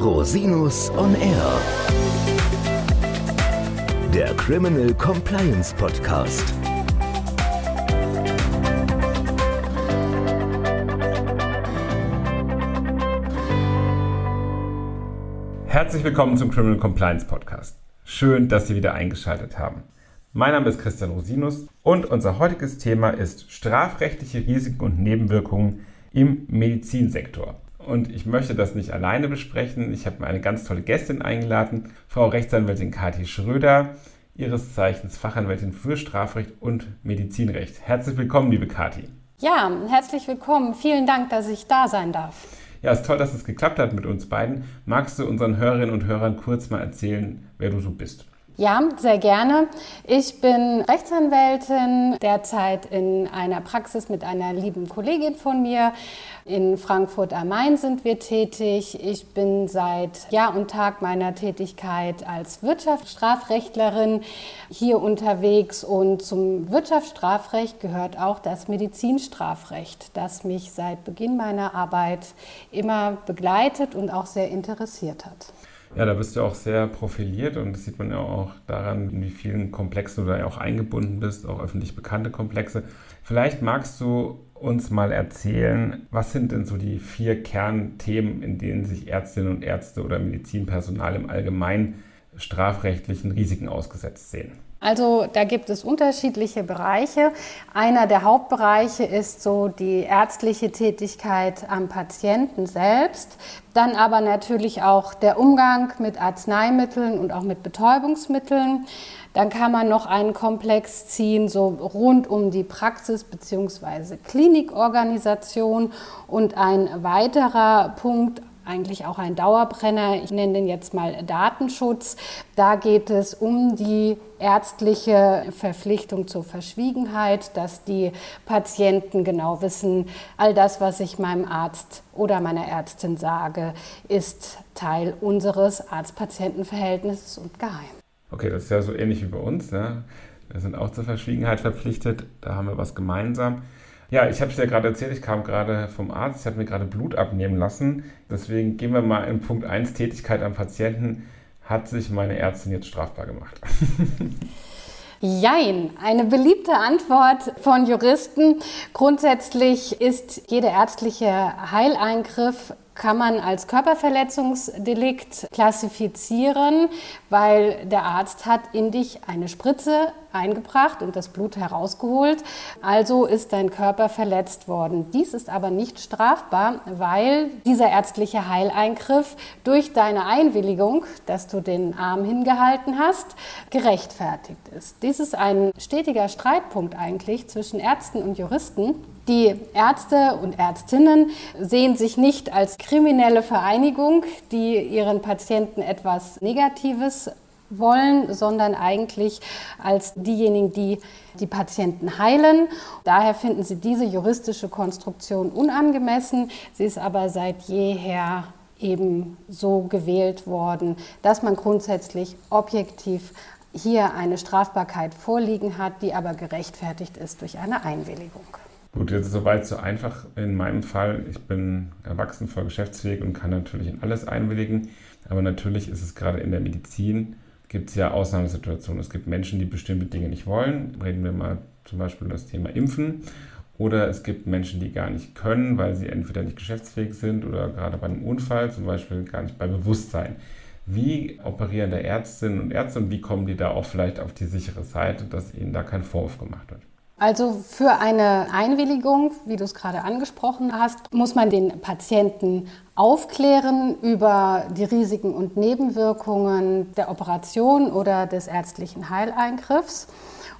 Rosinus on Air. Der Criminal Compliance Podcast. Herzlich willkommen zum Criminal Compliance Podcast. Schön, dass Sie wieder eingeschaltet haben. Mein Name ist Christian Rosinus und unser heutiges Thema ist strafrechtliche Risiken und Nebenwirkungen im Medizinsektor. Und ich möchte das nicht alleine besprechen. Ich habe mir eine ganz tolle Gästin eingeladen, Frau Rechtsanwältin Kathi Schröder, ihres Zeichens Fachanwältin für Strafrecht und Medizinrecht. Herzlich willkommen, liebe Kathi. Ja, herzlich willkommen. Vielen Dank, dass ich da sein darf. Ja, es ist toll, dass es geklappt hat mit uns beiden. Magst du unseren Hörerinnen und Hörern kurz mal erzählen, wer du so bist? Ja, sehr gerne. Ich bin Rechtsanwältin, derzeit in einer Praxis mit einer lieben Kollegin von mir. In Frankfurt am Main sind wir tätig. Ich bin seit Jahr und Tag meiner Tätigkeit als Wirtschaftsstrafrechtlerin hier unterwegs und zum Wirtschaftsstrafrecht gehört auch das Medizinstrafrecht, das mich seit Beginn meiner Arbeit immer begleitet und auch sehr interessiert hat. Ja, da bist du auch sehr profiliert und das sieht man ja auch daran, in wie vielen Komplexen du da ja auch eingebunden bist, auch öffentlich bekannte Komplexe. Vielleicht magst du uns mal erzählen, was sind denn so die vier Kernthemen, in denen sich Ärztinnen und Ärzte oder Medizinpersonal im Allgemeinen strafrechtlichen Risiken ausgesetzt sehen? Also da gibt es unterschiedliche Bereiche. Einer der Hauptbereiche ist so die ärztliche Tätigkeit am Patienten selbst. Dann aber natürlich auch der Umgang mit Arzneimitteln und auch mit Betäubungsmitteln. Dann kann man noch einen Komplex ziehen, so rund um die Praxis bzw. Klinikorganisation. Und ein weiterer Punkt eigentlich auch ein Dauerbrenner. Ich nenne den jetzt mal Datenschutz. Da geht es um die ärztliche Verpflichtung zur Verschwiegenheit, dass die Patienten genau wissen, all das, was ich meinem Arzt oder meiner Ärztin sage, ist Teil unseres Arzt-Patienten-Verhältnisses und geheim. Okay, das ist ja so ähnlich wie bei uns. Ne? Wir sind auch zur Verschwiegenheit verpflichtet. Da haben wir was gemeinsam. Ja, ich habe es ja gerade erzählt, ich kam gerade vom Arzt, ich habe mir gerade Blut abnehmen lassen. Deswegen gehen wir mal in Punkt 1, Tätigkeit am Patienten. Hat sich meine Ärztin jetzt strafbar gemacht? Jein, eine beliebte Antwort von Juristen. Grundsätzlich ist jeder ärztliche Heileingriff kann man als Körperverletzungsdelikt klassifizieren, weil der Arzt hat in dich eine Spritze eingebracht und das Blut herausgeholt. Also ist dein Körper verletzt worden. Dies ist aber nicht strafbar, weil dieser ärztliche Heileingriff durch deine Einwilligung, dass du den Arm hingehalten hast, gerechtfertigt ist. Dies ist ein stetiger Streitpunkt eigentlich zwischen Ärzten und Juristen. Die Ärzte und Ärztinnen sehen sich nicht als kriminelle Vereinigung, die ihren Patienten etwas Negatives wollen, sondern eigentlich als diejenigen, die die Patienten heilen. Daher finden sie diese juristische Konstruktion unangemessen. Sie ist aber seit jeher eben so gewählt worden, dass man grundsätzlich objektiv hier eine Strafbarkeit vorliegen hat, die aber gerechtfertigt ist durch eine Einwilligung. Gut, jetzt ist soweit so einfach in meinem Fall. Ich bin erwachsen, voll geschäftsfähig und kann natürlich in alles einwilligen. Aber natürlich ist es gerade in der Medizin, gibt es ja Ausnahmesituationen. Es gibt Menschen, die bestimmte Dinge nicht wollen. Reden wir mal zum Beispiel über das Thema Impfen. Oder es gibt Menschen, die gar nicht können, weil sie entweder nicht geschäftsfähig sind oder gerade bei einem Unfall, zum Beispiel gar nicht bei Bewusstsein. Wie operieren da Ärztinnen und Ärzte und wie kommen die da auch vielleicht auf die sichere Seite, dass ihnen da kein Vorwurf gemacht wird? Also für eine Einwilligung, wie du es gerade angesprochen hast, muss man den Patienten aufklären über die Risiken und Nebenwirkungen der Operation oder des ärztlichen Heileingriffs.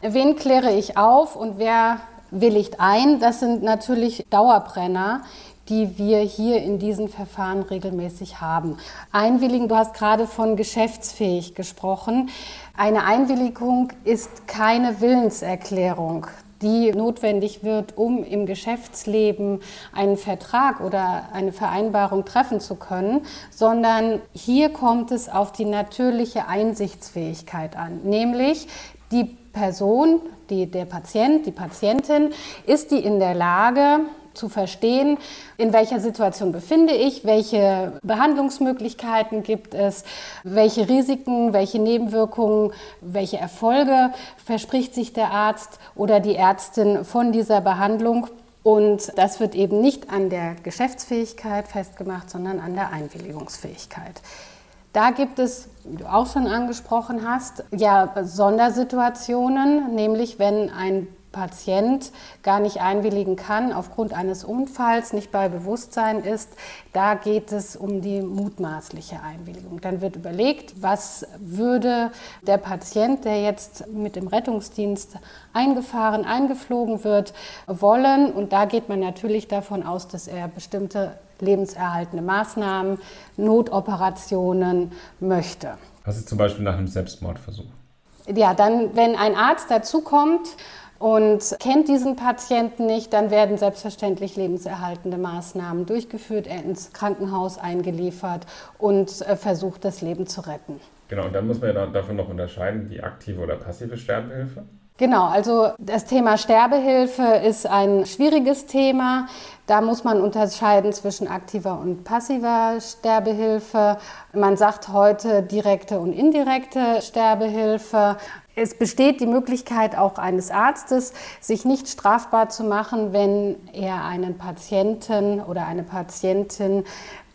Wen kläre ich auf und wer willigt ein? Das sind natürlich Dauerbrenner, die wir hier in diesen Verfahren regelmäßig haben. Einwilligen, du hast gerade von geschäftsfähig gesprochen. Eine Einwilligung ist keine Willenserklärung die notwendig wird, um im Geschäftsleben einen Vertrag oder eine Vereinbarung treffen zu können, sondern hier kommt es auf die natürliche Einsichtsfähigkeit an, nämlich die Person, die, der Patient, die Patientin, ist die in der Lage, zu verstehen, in welcher Situation befinde ich, welche Behandlungsmöglichkeiten gibt es, welche Risiken, welche Nebenwirkungen, welche Erfolge verspricht sich der Arzt oder die Ärztin von dieser Behandlung. Und das wird eben nicht an der Geschäftsfähigkeit festgemacht, sondern an der Einwilligungsfähigkeit. Da gibt es, wie du auch schon angesprochen hast, ja Sondersituationen, nämlich wenn ein Patient gar nicht einwilligen kann aufgrund eines Unfalls, nicht bei Bewusstsein ist, da geht es um die mutmaßliche Einwilligung. Dann wird überlegt, was würde der Patient, der jetzt mit dem Rettungsdienst eingefahren, eingeflogen wird, wollen. Und da geht man natürlich davon aus, dass er bestimmte lebenserhaltende Maßnahmen, Notoperationen möchte. Was ist zum Beispiel nach einem Selbstmordversuch? Ja, dann, wenn ein Arzt dazukommt und kennt diesen Patienten nicht, dann werden selbstverständlich lebenserhaltende Maßnahmen durchgeführt, er ins Krankenhaus eingeliefert und äh, versucht, das Leben zu retten. Genau, und dann muss man ja davon noch unterscheiden, die aktive oder passive Sterbehilfe. Genau, also das Thema Sterbehilfe ist ein schwieriges Thema. Da muss man unterscheiden zwischen aktiver und passiver Sterbehilfe. Man sagt heute direkte und indirekte Sterbehilfe. Es besteht die Möglichkeit auch eines Arztes, sich nicht strafbar zu machen, wenn er einen Patienten oder eine Patientin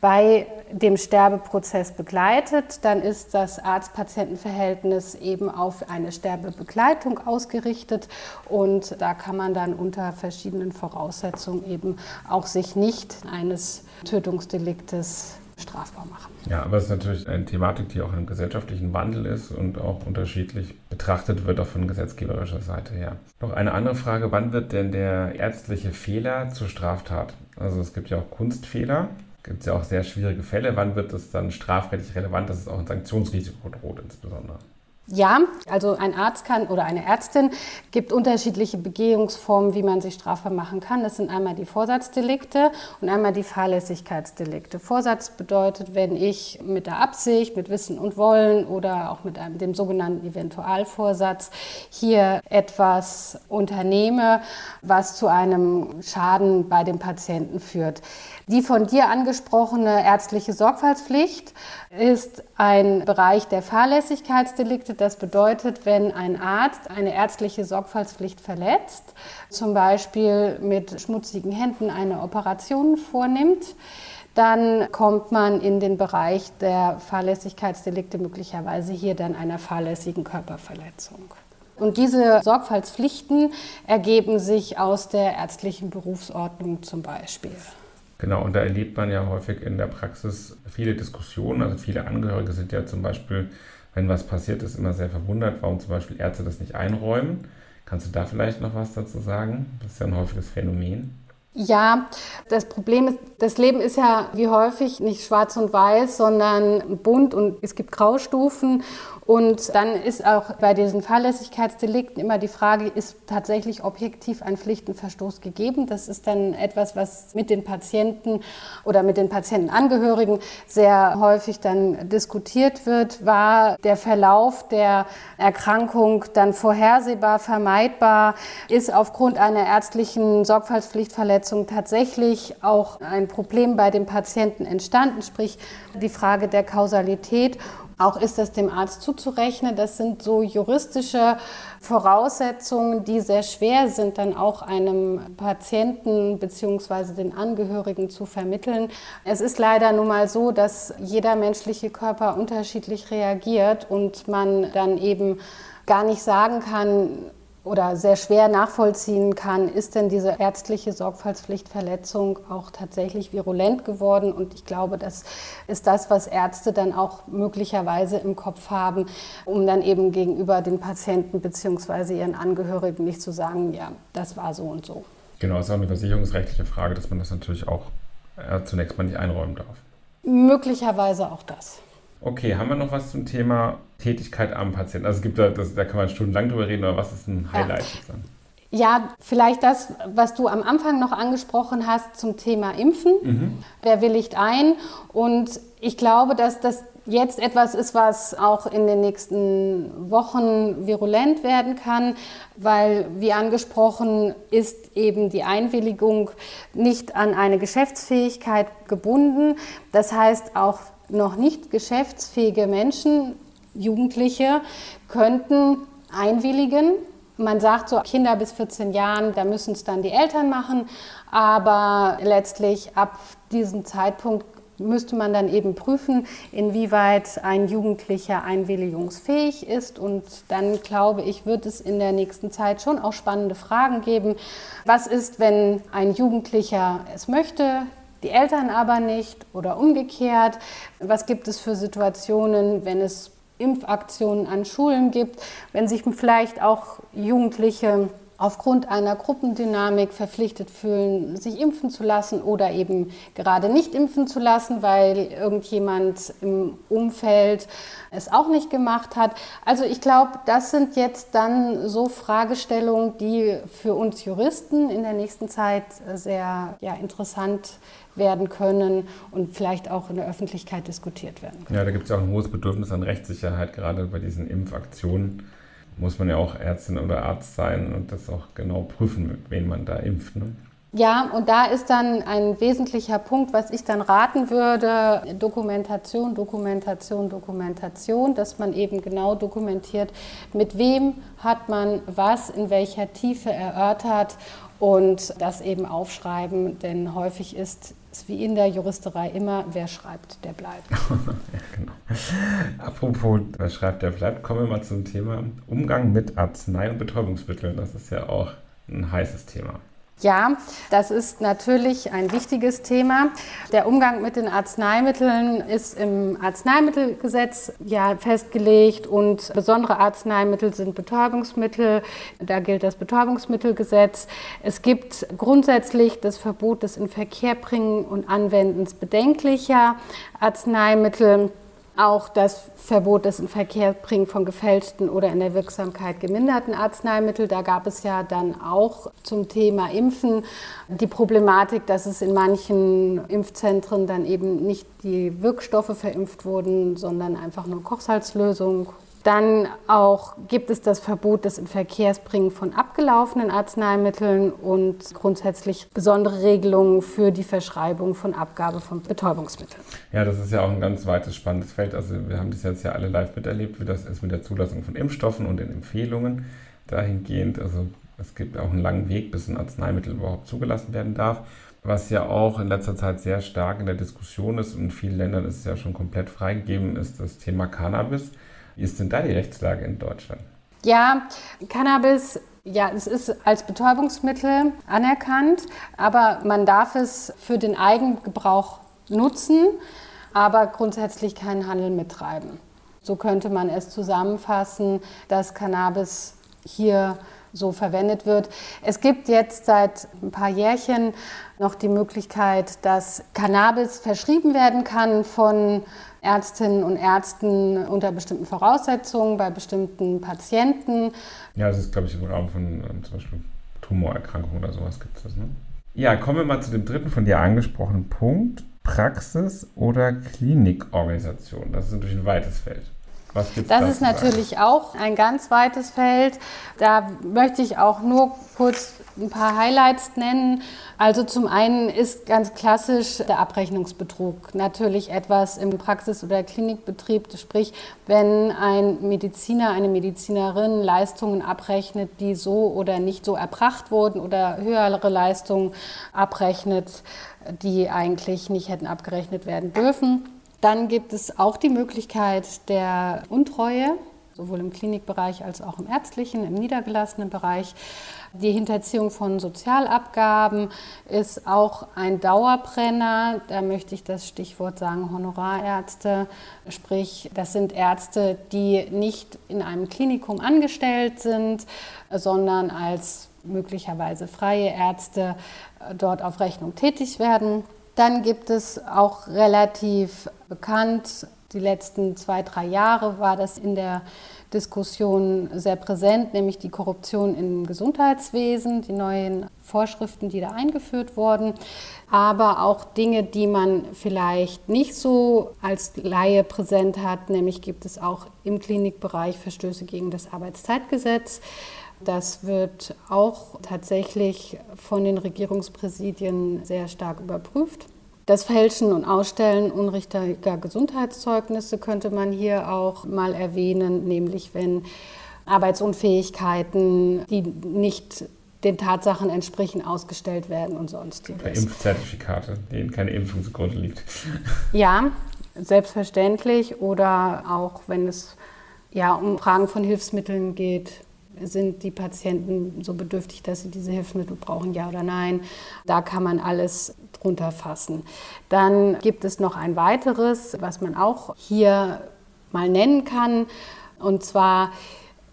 bei dem Sterbeprozess begleitet, dann ist das Arzt-Patienten-Verhältnis eben auf eine Sterbebegleitung ausgerichtet und da kann man dann unter verschiedenen Voraussetzungen eben auch sich nicht eines Tötungsdeliktes strafbar machen. Ja, aber es ist natürlich eine Thematik, die auch im gesellschaftlichen Wandel ist und auch unterschiedlich betrachtet wird, auch von gesetzgeberischer Seite her. Noch eine andere Frage, wann wird denn der ärztliche Fehler zur Straftat? Also es gibt ja auch Kunstfehler, gibt es ja auch sehr schwierige Fälle. Wann wird es dann strafrechtlich relevant, dass es auch ein Sanktionsrisiko droht insbesondere? Ja, also ein Arzt kann oder eine Ärztin gibt unterschiedliche Begehungsformen, wie man sich strafbar machen kann. Das sind einmal die Vorsatzdelikte und einmal die Fahrlässigkeitsdelikte. Vorsatz bedeutet, wenn ich mit der Absicht, mit Wissen und Wollen oder auch mit einem, dem sogenannten Eventualvorsatz hier etwas unternehme, was zu einem Schaden bei dem Patienten führt. Die von dir angesprochene ärztliche Sorgfaltspflicht ist ein Bereich der Fahrlässigkeitsdelikte. Das bedeutet, wenn ein Arzt eine ärztliche Sorgfaltspflicht verletzt, zum Beispiel mit schmutzigen Händen eine Operation vornimmt, dann kommt man in den Bereich der Fahrlässigkeitsdelikte möglicherweise hier dann einer fahrlässigen Körperverletzung. Und diese Sorgfaltspflichten ergeben sich aus der ärztlichen Berufsordnung zum Beispiel. Genau, und da erlebt man ja häufig in der Praxis viele Diskussionen. Also viele Angehörige sind ja zum Beispiel, wenn was passiert ist, immer sehr verwundert, warum zum Beispiel Ärzte das nicht einräumen. Kannst du da vielleicht noch was dazu sagen? Das ist ja ein häufiges Phänomen. Ja, das Problem ist, das Leben ist ja wie häufig nicht schwarz und weiß, sondern bunt und es gibt Graustufen. Und dann ist auch bei diesen Fahrlässigkeitsdelikten immer die Frage, ist tatsächlich objektiv ein Pflichtenverstoß gegeben? Das ist dann etwas, was mit den Patienten oder mit den Patientenangehörigen sehr häufig dann diskutiert wird. War der Verlauf der Erkrankung dann vorhersehbar, vermeidbar? Ist aufgrund einer ärztlichen Sorgfaltspflichtverletzung tatsächlich auch ein Problem bei dem Patienten entstanden? Sprich, die Frage der Kausalität. Auch ist das dem Arzt zuzurechnen. Das sind so juristische Voraussetzungen, die sehr schwer sind, dann auch einem Patienten bzw. den Angehörigen zu vermitteln. Es ist leider nun mal so, dass jeder menschliche Körper unterschiedlich reagiert und man dann eben gar nicht sagen kann, oder sehr schwer nachvollziehen kann, ist denn diese ärztliche Sorgfaltspflichtverletzung auch tatsächlich virulent geworden. Und ich glaube, das ist das, was Ärzte dann auch möglicherweise im Kopf haben, um dann eben gegenüber den Patienten bzw. ihren Angehörigen nicht zu sagen, ja, das war so und so. Genau, es ist auch eine versicherungsrechtliche Frage, dass man das natürlich auch äh, zunächst mal nicht einräumen darf. Möglicherweise auch das. Okay, haben wir noch was zum Thema Tätigkeit am Patienten? Also es gibt da, das, da kann man stundenlang drüber reden, aber was ist ein Highlight? Ja. Ja, vielleicht das, was du am Anfang noch angesprochen hast zum Thema Impfen. Mhm. Wer willigt ein? Und ich glaube, dass das jetzt etwas ist, was auch in den nächsten Wochen virulent werden kann, weil, wie angesprochen, ist eben die Einwilligung nicht an eine Geschäftsfähigkeit gebunden. Das heißt, auch noch nicht geschäftsfähige Menschen, Jugendliche, könnten einwilligen. Man sagt so, Kinder bis 14 Jahren, da müssen es dann die Eltern machen, aber letztlich ab diesem Zeitpunkt müsste man dann eben prüfen, inwieweit ein Jugendlicher einwilligungsfähig ist. Und dann glaube ich, wird es in der nächsten Zeit schon auch spannende Fragen geben. Was ist, wenn ein Jugendlicher es möchte, die Eltern aber nicht oder umgekehrt? Was gibt es für Situationen, wenn es Impfaktionen an Schulen gibt, wenn sich vielleicht auch Jugendliche aufgrund einer Gruppendynamik verpflichtet fühlen, sich impfen zu lassen oder eben gerade nicht impfen zu lassen, weil irgendjemand im Umfeld es auch nicht gemacht hat. Also ich glaube, das sind jetzt dann so Fragestellungen, die für uns Juristen in der nächsten Zeit sehr ja, interessant werden können und vielleicht auch in der Öffentlichkeit diskutiert werden können. Ja, da gibt es ja auch ein hohes Bedürfnis an Rechtssicherheit, gerade bei diesen Impfaktionen muss man ja auch Ärztin oder Arzt sein und das auch genau prüfen, mit wem man da impft. Ne? Ja, und da ist dann ein wesentlicher Punkt, was ich dann raten würde, Dokumentation, Dokumentation, Dokumentation, dass man eben genau dokumentiert, mit wem hat man was in welcher Tiefe erörtert und das eben aufschreiben, denn häufig ist es wie in der Juristerei immer, wer schreibt, der bleibt. ja, genau. Apropos, wer schreibt, der bleibt, kommen wir mal zum Thema Umgang mit Arznei- und Betäubungsmitteln. Das ist ja auch ein heißes Thema. Ja, das ist natürlich ein wichtiges Thema. Der Umgang mit den Arzneimitteln ist im Arzneimittelgesetz ja festgelegt und besondere Arzneimittel sind Betäubungsmittel. Da gilt das Betäubungsmittelgesetz. Es gibt grundsätzlich das Verbot des Inverkehrbringen und Anwendens bedenklicher Arzneimittel auch das Verbot des Inverkehrbringen von gefälschten oder in der Wirksamkeit geminderten Arzneimitteln. Da gab es ja dann auch zum Thema Impfen die Problematik, dass es in manchen Impfzentren dann eben nicht die Wirkstoffe verimpft wurden, sondern einfach nur Kochsalzlösung dann auch gibt es das Verbot des Inverkehrsbringen von abgelaufenen Arzneimitteln und grundsätzlich besondere Regelungen für die Verschreibung von Abgabe von Betäubungsmitteln. Ja, das ist ja auch ein ganz weites, spannendes Feld. Also wir haben das jetzt ja alle live miterlebt, wie das ist mit der Zulassung von Impfstoffen und den Empfehlungen dahingehend. Also es gibt auch einen langen Weg, bis ein Arzneimittel überhaupt zugelassen werden darf. Was ja auch in letzter Zeit sehr stark in der Diskussion ist und in vielen Ländern ist es ja schon komplett freigegeben, ist das Thema Cannabis. Wie ist denn da die Rechtslage in Deutschland? Ja, Cannabis, ja, es ist als Betäubungsmittel anerkannt, aber man darf es für den Eigengebrauch nutzen, aber grundsätzlich keinen Handel mittreiben. So könnte man es zusammenfassen, dass Cannabis hier so verwendet wird. Es gibt jetzt seit ein paar Jährchen noch die Möglichkeit, dass Cannabis verschrieben werden kann von Ärztinnen und Ärzten unter bestimmten Voraussetzungen bei bestimmten Patienten. Ja, das ist, glaube ich, im Rahmen von ähm, zum Beispiel Tumorerkrankungen oder sowas gibt es das. Ne? Ja, kommen wir mal zu dem dritten von dir angesprochenen Punkt. Praxis- oder Klinikorganisation. Das ist natürlich ein weites Feld. Was gibt's das ist natürlich auch ein ganz weites Feld. Da möchte ich auch nur kurz ein paar Highlights nennen. Also zum einen ist ganz klassisch der Abrechnungsbetrug natürlich etwas im Praxis- oder Klinikbetrieb. Sprich, wenn ein Mediziner, eine Medizinerin Leistungen abrechnet, die so oder nicht so erbracht wurden oder höhere Leistungen abrechnet, die eigentlich nicht hätten abgerechnet werden dürfen. Dann gibt es auch die Möglichkeit der Untreue, sowohl im Klinikbereich als auch im ärztlichen, im niedergelassenen Bereich. Die Hinterziehung von Sozialabgaben ist auch ein Dauerbrenner. Da möchte ich das Stichwort sagen, Honorarärzte. Sprich, das sind Ärzte, die nicht in einem Klinikum angestellt sind, sondern als möglicherweise freie Ärzte dort auf Rechnung tätig werden. Dann gibt es auch relativ bekannt Die letzten zwei, drei Jahre war das in der Diskussion sehr präsent, nämlich die Korruption im Gesundheitswesen, die neuen Vorschriften, die da eingeführt wurden, aber auch Dinge, die man vielleicht nicht so als Laie präsent hat, nämlich gibt es auch im Klinikbereich Verstöße gegen das Arbeitszeitgesetz. Das wird auch tatsächlich von den Regierungspräsidien sehr stark überprüft. Das Fälschen und Ausstellen unrichtiger Gesundheitszeugnisse könnte man hier auch mal erwähnen, nämlich wenn Arbeitsunfähigkeiten, die nicht den Tatsachen entsprechen, ausgestellt werden und sonstiges. Oder Impfzertifikate, denen keine Impfung zugrunde liegt. Ja, selbstverständlich. Oder auch wenn es ja, um Fragen von Hilfsmitteln geht, sind die Patienten so bedürftig, dass sie diese Hilfsmittel brauchen, ja oder nein? Da kann man alles drunter fassen. Dann gibt es noch ein weiteres, was man auch hier mal nennen kann. Und zwar,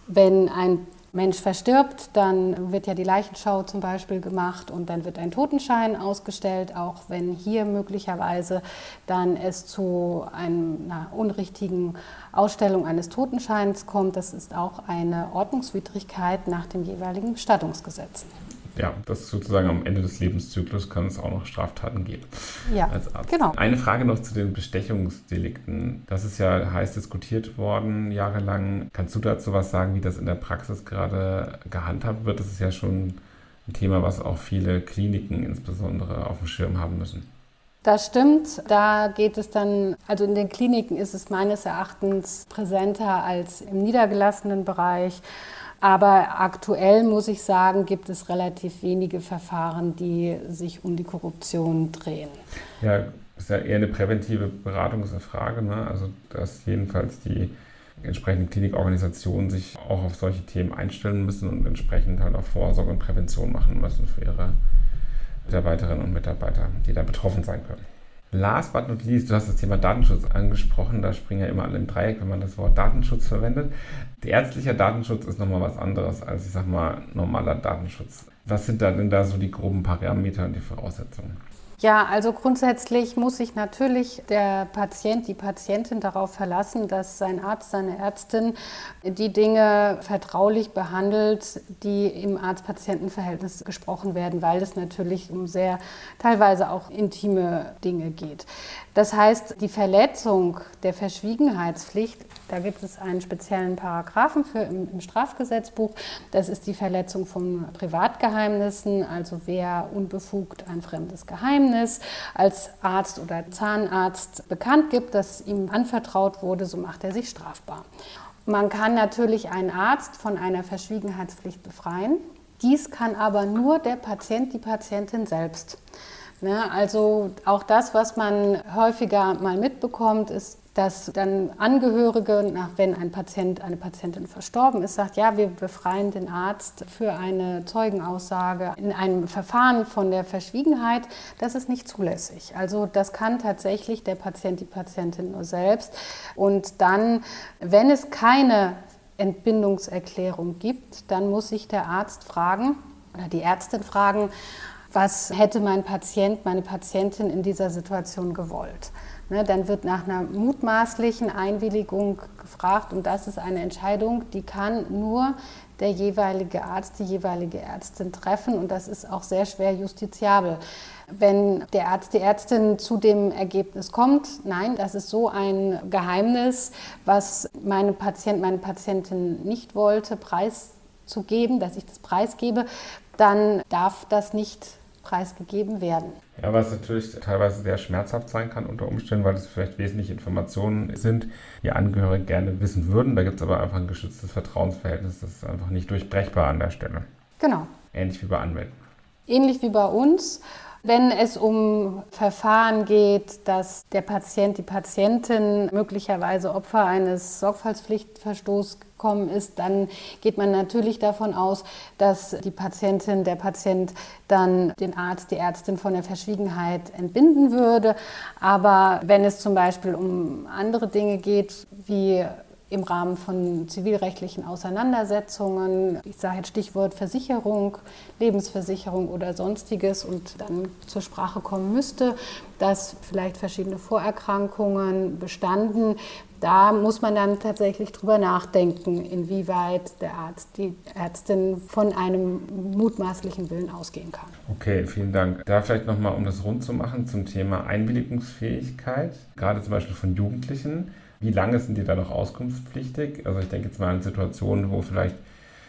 wenn ein Mensch verstirbt, dann wird ja die Leichenschau zum Beispiel gemacht und dann wird ein Totenschein ausgestellt, auch wenn hier möglicherweise dann es zu einer unrichtigen Ausstellung eines Totenscheins kommt. Das ist auch eine Ordnungswidrigkeit nach dem jeweiligen Bestattungsgesetz ja, das sozusagen am Ende des Lebenszyklus kann es auch noch Straftaten geben. Ja, als Arzt. genau. Eine Frage noch zu den Bestechungsdelikten. Das ist ja heiß diskutiert worden jahrelang. Kannst du dazu was sagen, wie das in der Praxis gerade gehandhabt wird? Das ist ja schon ein Thema, was auch viele Kliniken insbesondere auf dem Schirm haben müssen. Das stimmt. Da geht es dann, also in den Kliniken ist es meines Erachtens präsenter als im niedergelassenen Bereich. Aber aktuell muss ich sagen, gibt es relativ wenige Verfahren, die sich um die Korruption drehen. Ja, ist ja eher eine präventive Beratungsfrage. Ne? Also, dass jedenfalls die entsprechenden Klinikorganisationen sich auch auf solche Themen einstellen müssen und entsprechend halt auch Vorsorge und Prävention machen müssen für ihre Mitarbeiterinnen und Mitarbeiter, die da betroffen sein können. Last but not least, du hast das Thema Datenschutz angesprochen. Da springen ja immer alle im Dreieck, wenn man das Wort Datenschutz verwendet. Der ärztliche Datenschutz ist nochmal was anderes als, ich sag mal, normaler Datenschutz. Was sind da denn da so die groben Parameter und die Voraussetzungen? Ja, also grundsätzlich muss sich natürlich der Patient, die Patientin darauf verlassen, dass sein Arzt, seine Ärztin die Dinge vertraulich behandelt, die im Arzt-Patienten-Verhältnis gesprochen werden, weil es natürlich um sehr teilweise auch intime Dinge geht. Das heißt, die Verletzung der Verschwiegenheitspflicht, da gibt es einen speziellen Paragraphen für im, im, Strafgesetzbuch. Das ist die Verletzung von Privatgeheimnissen, also wer unbefugt ein fremdes Geheimnis als Arzt oder Zahnarzt bekannt gibt, das ihm anvertraut wurde, so macht er sich strafbar. Man kann natürlich einen Arzt von einer Verschwiegenheitspflicht befreien. Dies kann aber nur der Patient, die Patientin selbst. Ne, also auch das, was man häufiger mal mitbekommt, ist, dass dann Angehörige, nach, wenn ein Patient, eine Patientin verstorben ist, sagt, ja, wir befreien den Arzt für eine Zeugenaussage in einem Verfahren von der Verschwiegenheit. Das ist nicht zulässig. Also das kann tatsächlich der Patient, die Patientin nur selbst. Und dann, wenn es keine Entbindungserklärung gibt, dann muss sich der Arzt fragen oder die Ärztin fragen, was hätte mein Patient, meine Patientin in dieser Situation gewollt. Ne, dann wird nach einer mutmaßlichen Einwilligung gefragt und das ist eine Entscheidung, die kann nur der jeweilige Arzt, die jeweilige Ärztin treffen und das ist auch sehr schwer justiziabel. Wenn der Arzt, die Ärztin zu dem Ergebnis kommt, nein, das ist so ein Geheimnis, was meine Patient, meine Patientin nicht wollte, preiszugeben, dass ich das preisgebe, dann darf das nicht preisgegeben werden. Ja, was natürlich teilweise sehr schmerzhaft sein kann unter Umständen, weil es vielleicht wesentliche Informationen sind, die Angehörige gerne wissen würden. Da gibt es aber einfach ein geschütztes Vertrauensverhältnis, das ist einfach nicht durchbrechbar an der Stelle. Genau. Ähnlich wie bei Anwälten. Ähnlich wie bei uns. Wenn es um Verfahren geht, dass der Patient, die Patientin möglicherweise Opfer eines Sorgfaltspflichtverstoßes gekommen ist, dann geht man natürlich davon aus, dass die Patientin, der Patient dann den Arzt, die Ärztin von der Verschwiegenheit entbinden würde. Aber wenn es zum Beispiel um andere Dinge geht, wie im Rahmen von zivilrechtlichen Auseinandersetzungen, ich sage jetzt Stichwort Versicherung, Lebensversicherung oder sonstiges und dann zur Sprache kommen müsste, dass vielleicht verschiedene Vorerkrankungen bestanden, da muss man dann tatsächlich drüber nachdenken, inwieweit der Arzt, die Ärztin von einem mutmaßlichen Willen ausgehen kann. Okay, vielen Dank. Da vielleicht nochmal, um das rund zu machen, zum Thema Einwilligungsfähigkeit, gerade zum Beispiel von Jugendlichen. Wie lange sind die da noch auskunftspflichtig? Also ich denke jetzt mal an Situationen, wo vielleicht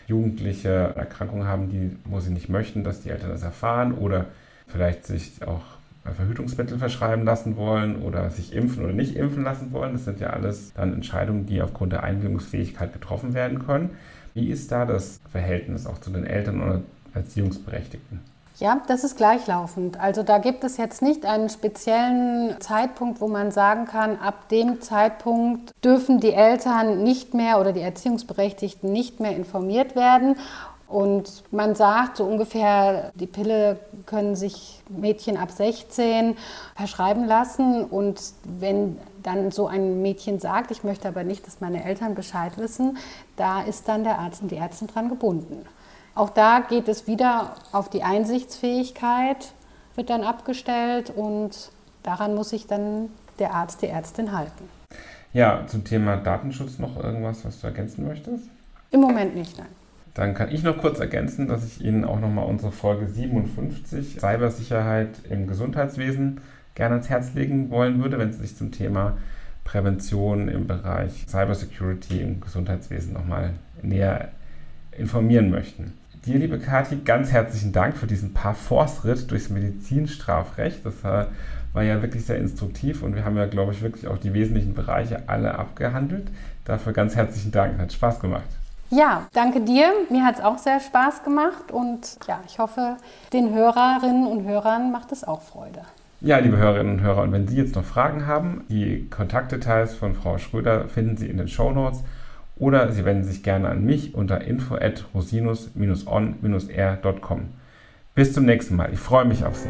Jugendliche Erkrankungen haben, die, wo sie nicht möchten, dass die Eltern das erfahren oder vielleicht sich auch Verhütungsmittel verschreiben lassen wollen oder sich impfen oder nicht impfen lassen wollen. Das sind ja alles dann Entscheidungen, die aufgrund der Einwilligungsfähigkeit getroffen werden können. Wie ist da das Verhältnis auch zu den Eltern oder Erziehungsberechtigten? Ja, das ist gleichlaufend. Also da gibt es jetzt nicht einen speziellen Zeitpunkt, wo man sagen kann, ab dem Zeitpunkt dürfen die Eltern nicht mehr oder die Erziehungsberechtigten nicht mehr informiert werden. Und man sagt so ungefähr, die Pille können sich Mädchen ab 16 verschreiben lassen. Und wenn dann so ein Mädchen sagt, ich möchte aber nicht, dass meine Eltern Bescheid wissen, da ist dann der Arzt und die Ärztin dran gebunden. Auch da geht es wieder auf die Einsichtsfähigkeit, wird dann abgestellt und daran muss sich dann der Arzt, die Ärztin halten. Ja, zum Thema Datenschutz noch irgendwas, was du ergänzen möchtest? Im Moment nicht, nein. Dann kann ich noch kurz ergänzen, dass ich Ihnen auch nochmal unsere Folge 57 Cybersicherheit im Gesundheitswesen gerne ans Herz legen wollen würde, wenn Sie sich zum Thema Prävention im Bereich Cybersecurity im Gesundheitswesen nochmal näher informieren möchten. Dir, liebe Kathi, ganz herzlichen Dank für diesen Paar-Force-Ritt durchs Medizinstrafrecht. Das war ja wirklich sehr instruktiv und wir haben ja, glaube ich, wirklich auch die wesentlichen Bereiche alle abgehandelt. Dafür ganz herzlichen Dank. Hat Spaß gemacht. Ja, danke dir. Mir hat es auch sehr Spaß gemacht und ja, ich hoffe, den Hörerinnen und Hörern macht es auch Freude. Ja, liebe Hörerinnen und Hörer, und wenn Sie jetzt noch Fragen haben, die Kontaktdetails von Frau Schröder finden Sie in den Show Notes oder Sie wenden sich gerne an mich unter info at rosinus-on-r.com. Bis zum nächsten Mal. Ich freue mich auf Sie.